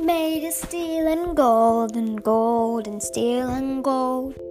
Made of steel and gold and gold and steel and gold.